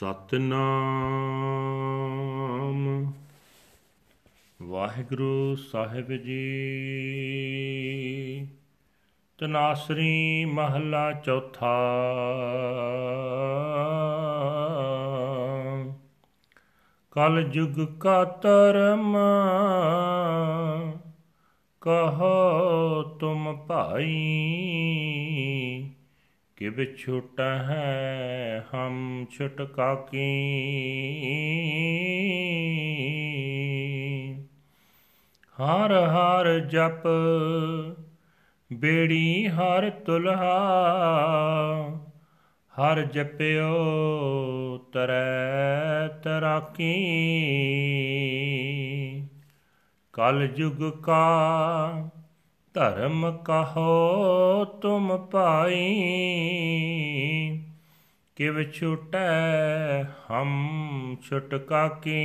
ਸਤਨਾਮ। ਵਾਹਿਗੁਰੂ ਸਾਹਿਬ ਜੀ। ਤਨਾਸਰੀ ਮਹੱਲਾ ਚੌਥਾ। ਕਲ ਜੁਗ ਕਾ ਧਰਮ ਕਹੋ ਤੁਮ ਭਾਈ। ਕਿ ਵਿਛੁਟਾ ਹੈ, ਹਮ ਛੁਟਕਾ ਕੀ ਹਰ ਹਰ ਜਪ, ਬੇੜੀ ਹਰ ਤੁਲਹਾ। ਹਰ ਜਪਿਓ ਤਰੈ ਤਰਾਕੀ। ਕਲ ਜੁਗ ਕਾ ਧਰਮ ਕਹੋ ਤੁਮ ਪਾਈ ਕਿਵ ਛੁਟੈ ਹਮ ਛੁਟਕਾ ਕੀ?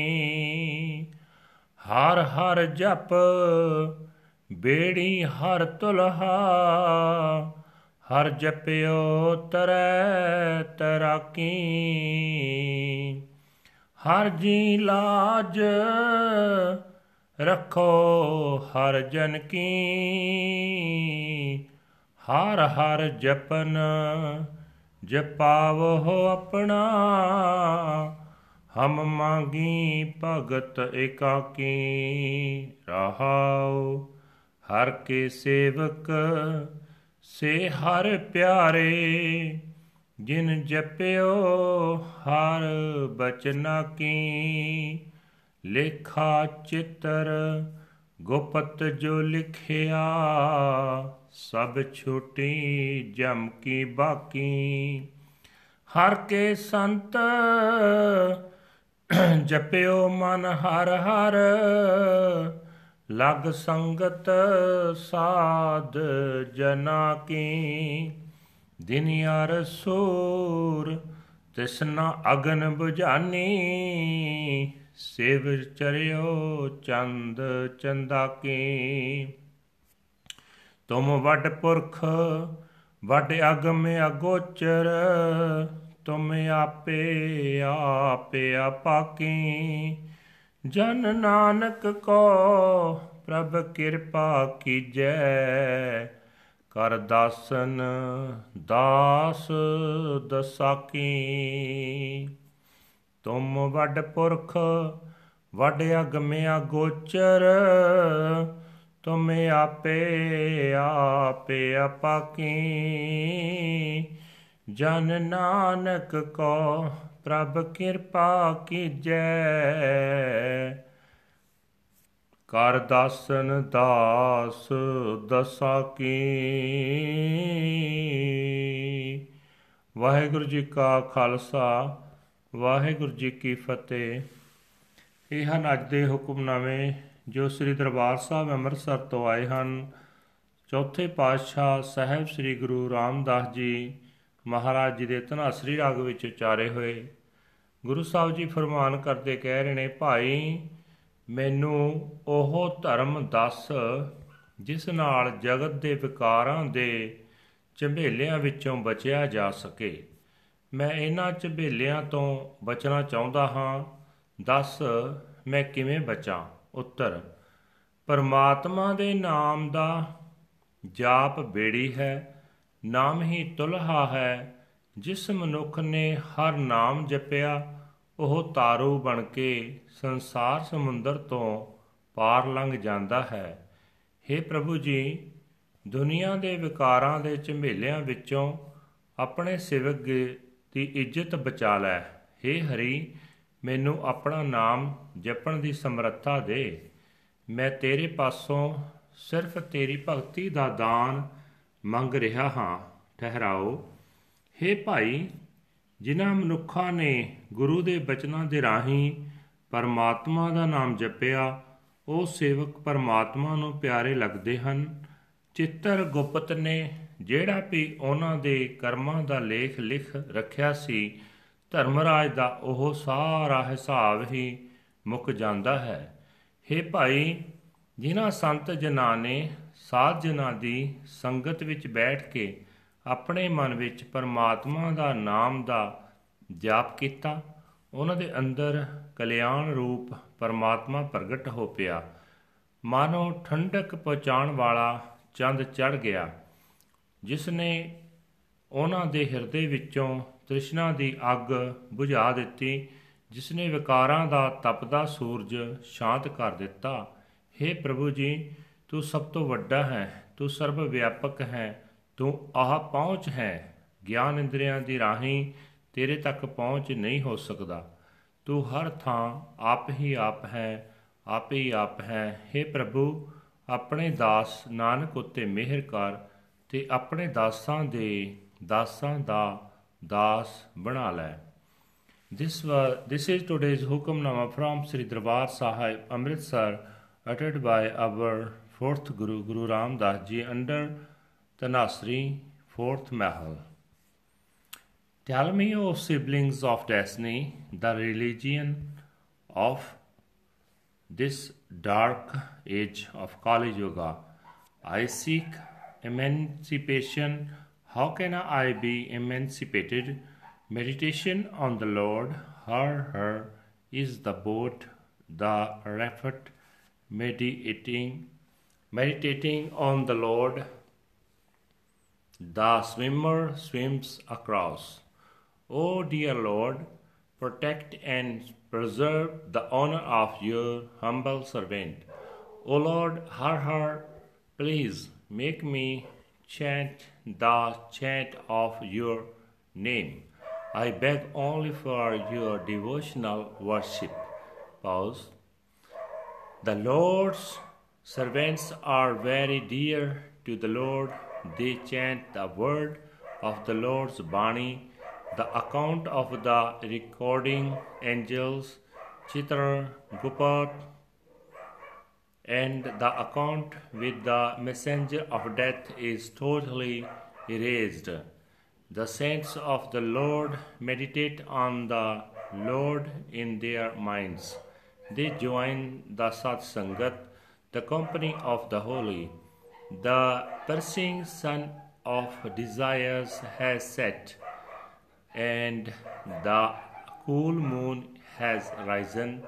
ਹਰ ਹਰ ਜਪ ਬੇੜੀ ਹਰ ਤੁਲਹਾ, ਹਰ ਜਪਿਓ ਤਰੈ ਤਰਾਕੀ ਹਰ ਜੀ ਲਾਜ ਰਖੋ ਹਰ ਜਨ ਕੀ, ਹਰ ਹਰ ਜਪਨ ਜਪਾਵੋ ਆਪਣਾ। ਹਮ ਮੰਗੀ ਭਗਤ ਏਕਾਕੀ, ਰਹਾਉ ਹਰ ਕੇ ਸੇਵਕ, ਸੇ ਹਰ ਪਿਆਰੇ। ਜਿਨ ਜਪਿਓ ਹਰ ਬਚਨਾ ਕੀ ਲੇਖਾ ਚਿੱਤਰ ਗੁਪਤ ਜੋ ਲਿਖਿਆ, ਸਭ ਛੋਟੀ ਜਮ ਕੀ ਬਾਕੀ। ਹਰ ਕੇ ਸੰਤ ਜਪਿਓ ਮਨ ਹਰ ਹਰ, ਲਗ ਸੰਗਤ ਸਾਧ ਜਨਾ ਕੀ। ਦਿਨਿਆਰ ਸੂਰ ਤਿਸਨਾ ਅਗਨ 부ਝਾਨੀ ਸੇਵ ਚਰਿਓ ਚੰਦ ਚੰਦਾ ਕੀ ਤੁਮ ਵੱਡ ਪੁਰਖ, ਵੱਡ ਅਗਮ ਅਗੋਚਰ, ਤੁਮ ਆਪੇ ਆਪੇ ਆਪਾਕੀ ਜਨ ਨਾਨਕ ਕੋ ਪ੍ਰਭ ਕਿਰਪਾ ਕੀਜੈ ਕਰ ਦਾਸਨ ਦਾਸ ਦਸਾਕੀ। ਤੁਮ ਵੱਡ ਪੁਰਖ, ਵੱਡ ਅਗਮਿਆ ਗੋਚਰ, ਤੁਮ ਆਪੇ ਆਪੇ ਆਪਾਕੀ ਜਨ ਨਾਨਕ ਕੋ ਪ੍ਰਭ ਕਿਰਪਾ ਕੀਜੈ ਕਰ ਦਾਸਨ ਦਾਸ ਦਸਾ ਕੀ। ਵਾਹਿਗੁਰੂ ਜੀ ਕਾ ਖਾਲਸਾ, ਵਾਹਿਗੁਰੂ ਜੀ ਕੀ ਫਤਿਹ। ਇਹ ਹਨ ਅੱਜ ਦੇ ਹੁਕਮਨਾਮੇ ਜੋ ਸ੍ਰੀ ਦਰਬਾਰ ਸਾਹਿਬ ਅੰਮ੍ਰਿਤਸਰ ਤੋਂ ਆਏ ਹਨ। ਚੌਥੇ ਪਾਤਸ਼ਾਹ ਸਾਹਿਬ ਸ੍ਰੀ ਗੁਰੂ ਰਾਮਦਾਸ ਜੀ ਮਹਾਰਾਜ ਜੀ ਦੇ ਧਨਾਸਰੀ ਰਾਗ ਵਿੱਚ ਉਚਾਰੇ ਹੋਏ। ਗੁਰੂ ਸਾਹਿਬ ਜੀ ਫਰਮਾਨ ਕਰਦੇ ਕਹਿ ਰਹੇ ਨੇ, ਭਾਈ ਮੈਨੂੰ ਉਹ ਧਰਮ ਦੱਸ, ਜਿਸ ਨਾਲ ਜਗਤ ਦੇ ਵਿਕਾਰਾਂ ਦੇ ਝੰਬੇਲਿਆਂ ਵਿੱਚੋਂ ਬਚਿਆ ਜਾ ਸਕੇ। ਮੈਂ ਇਹਨਾਂ ਝੰਬੇਲਿਆਂ ਤੋਂ ਬਚਣਾ ਚਾਹੁੰਦਾ ਹਾਂ। ਦੱਸ, ਮੈਂ ਕਿਵੇਂ ਬਚਾਂ? ਉੱਤਰ, ਪਰਮਾਤਮਾ ਦੇ ਨਾਮ ਦਾ ਜਾਪ ਬੇੜੀ ਹੈ, ਨਾਮ ਹੀ ਤੁਲਹਾ ਹੈ, ਜਿਸ ਮਨੁੱਖ ਨੇ ਹਰ ਨਾਮ ਜਪਿਆ ਉਹ ਤਾਰੂ ਬਣ ਕੇ ਸੰਸਾਰ ਸਮੁੰਦਰ ਤੋਂ ਪਾਰ ਲੰਘ ਜਾਂਦਾ ਹੈ हे ਪ੍ਰਭੂ ਜੀ ਦੁਨੀਆ ਦੇ ਵਿਕਾਰਾਂ ਦੇ ਝਮੇਲਿਆਂ ਵਿੱਚੋਂ ਆਪਣੇ ਸੇਵਕ ਦੀ ਇੱਜ਼ਤ ਬਚਾ ਲੈ हे ਹਰੀ ਮੈਨੂੰ ਆਪਣਾ ਨਾਮ ਜਪਣ ਦੀ ਸਮਰੱਥਾ ਦੇ ਮੈਂ ਤੇਰੇ ਪਾਸੋਂ ਸਿਰਫ ਤੇਰੀ ਭਗਤੀ ਦਾ ਦਾਨ ਮੰਗ ਰਿਹਾ ਹਾਂ ਠਹਿਰਾਓ हे ਭਾਈ ਜਿਨ੍ਹਾਂ ਮਨੁੱਖਾਂ ਨੇ ਗੁਰੂ ਦੇ ਬਚਨਾਂ ਦੇ ਰਾਹੀਂ ਪਰਮਾਤਮਾ ਦਾ ਨਾਮ ਜਪਿਆ, ਉਹ ਸੇਵਕ ਪਰਮਾਤਮਾ ਨੂੰ ਪਿਆਰੇ ਲੱਗਦੇ ਹਨ। ਚਿੱਤਰ ਗੁਪਤ ਨੇ ਜਿਹੜਾ ਵੀ ਉਹਨਾਂ ਦੇ ਕਰਮਾਂ ਦਾ ਲੇਖ ਲਿਖ ਰੱਖਿਆ ਸੀ, ਧਰਮਰਾਜ ਦਾ ਉਹ ਸਾਰਾ ਹਿਸਾਬ ਹੀ ਮੁੱਕ ਜਾਂਦਾ ਹੈ। हे ਭਾਈ, ਜਿਨ੍ਹਾਂ ਸੰਤ ਜਨਾਂ ਨੇ ਸਾਧ ਜਨਾਂ ਦੀ ਸੰਗਤ ਵਿੱਚ ਬੈਠ ਕੇ ਆਪਣੇ ਮਨ ਵਿੱਚ ਪਰਮਾਤਮਾ ਦਾ ਨਾਮ ਦਾ ਜਾਪ ਕੀਤਾ, ਉਹਨਾਂ ਦੇ ਅੰਦਰ ਕਲਿਆਣ ਰੂਪ ਪਰਮਾਤਮਾ ਪ੍ਰਗਟ ਹੋ ਪਿਆ। ਮਾਨੋ ਠੰਡਕ ਪਹੁੰਚਾਉਣ ਵਾਲਾ ਚੰਦ ਚੜ ਗਿਆ ਜਿਸ ਨੇ ਉਹਨਾਂ ਦੇ ਹਿਰਦੇ ਵਿੱਚੋਂ ਤ੍ਰਿਸ਼ਨਾ ਦੀ ਅੱਗ ਬੁਝਾ ਦਿੱਤੀ ਜਿਸ ਨੇ ਵਿਕਾਰਾਂ ਦਾ ਤਪਦਾ ਸੂਰਜ ਸ਼ਾਂਤ ਕਰ ਦਿੱਤਾ। हे ਪ੍ਰਭੂ ਜੀ, ਤੂੰ ਸਭ ਤੋਂ ਵੱਡਾ ਹੈ, ਤੂੰ ਸਰਵ ਵਿਆਪਕ ਹੈ ਤੂੰ ਆਹ ਪਹੁੰਚ ਹੈ ਗਿਆਨ ਇੰਦਰੀਆਂ ਦੀ ਰਾਹੀਂ ਤੇਰੇ ਤੱਕ ਪਹੁੰਚ ਨਹੀਂ ਹੋ ਸਕਦਾ ਤੂੰ ਹਰ ਥਾਂ ਆਪ ਹੀ ਆਪ ਹੈ ਆਪ ਹੀ ਆਪ ਹੈ हे ਪ੍ਰਭੂ ਆਪਣੇ ਦਾਸ ਨਾਨਕ ਉੱਤੇ ਮਿਹਰ ਕਰ ਤੇ ਆਪਣੇ ਦਾਸਾਂ ਦੇ ਦਾਸਾਂ ਦਾ ਦਾਸ ਬਣਾ ਲੈ This was this is today's Hukamnama from Sri Darbar Sahib Amritsar uttered by our fourth Guru Guru Ram Das Ji under Tanasri fourth Mahal. Tell me, O siblings of destiny, the religion of this dark age of Kali Yuga. I seek emancipation. How can I be emancipated? Meditation on the Lord, her, her is the boat, the raft, meditating, meditating on the Lord, the swimmer swims across. O dear Lord, protect and preserve the honor of your humble servant. O Lord, her, her, please make me chant the chant of your name. I beg only for your devotional worship. Pause. The Lord's servants are very dear to the Lord. They chant the word of the Lord's Bani, the account of the recording angels, Chitra, Gupat, and the account with the messenger of death is totally erased. The saints of the Lord meditate on the Lord in their minds. They join the Sat Sangat, the company of the holy. The piercing sun of desires has set, and the cool moon has risen.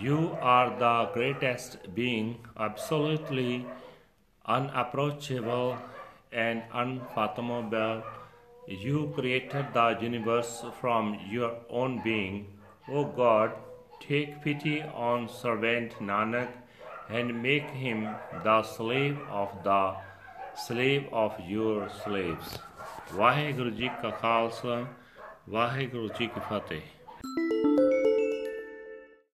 You are the greatest being, absolutely unapproachable and unfathomable. You created the universe from your own being. O God, take pity on servant Nanak and make him the slave of the slave of your slaves. Waheguru ji ਕਾ ਖਾਲਸਾ ਵਾਹਿਗੁਰੂ ਜੀ ਕੀ ਫਤਿਹ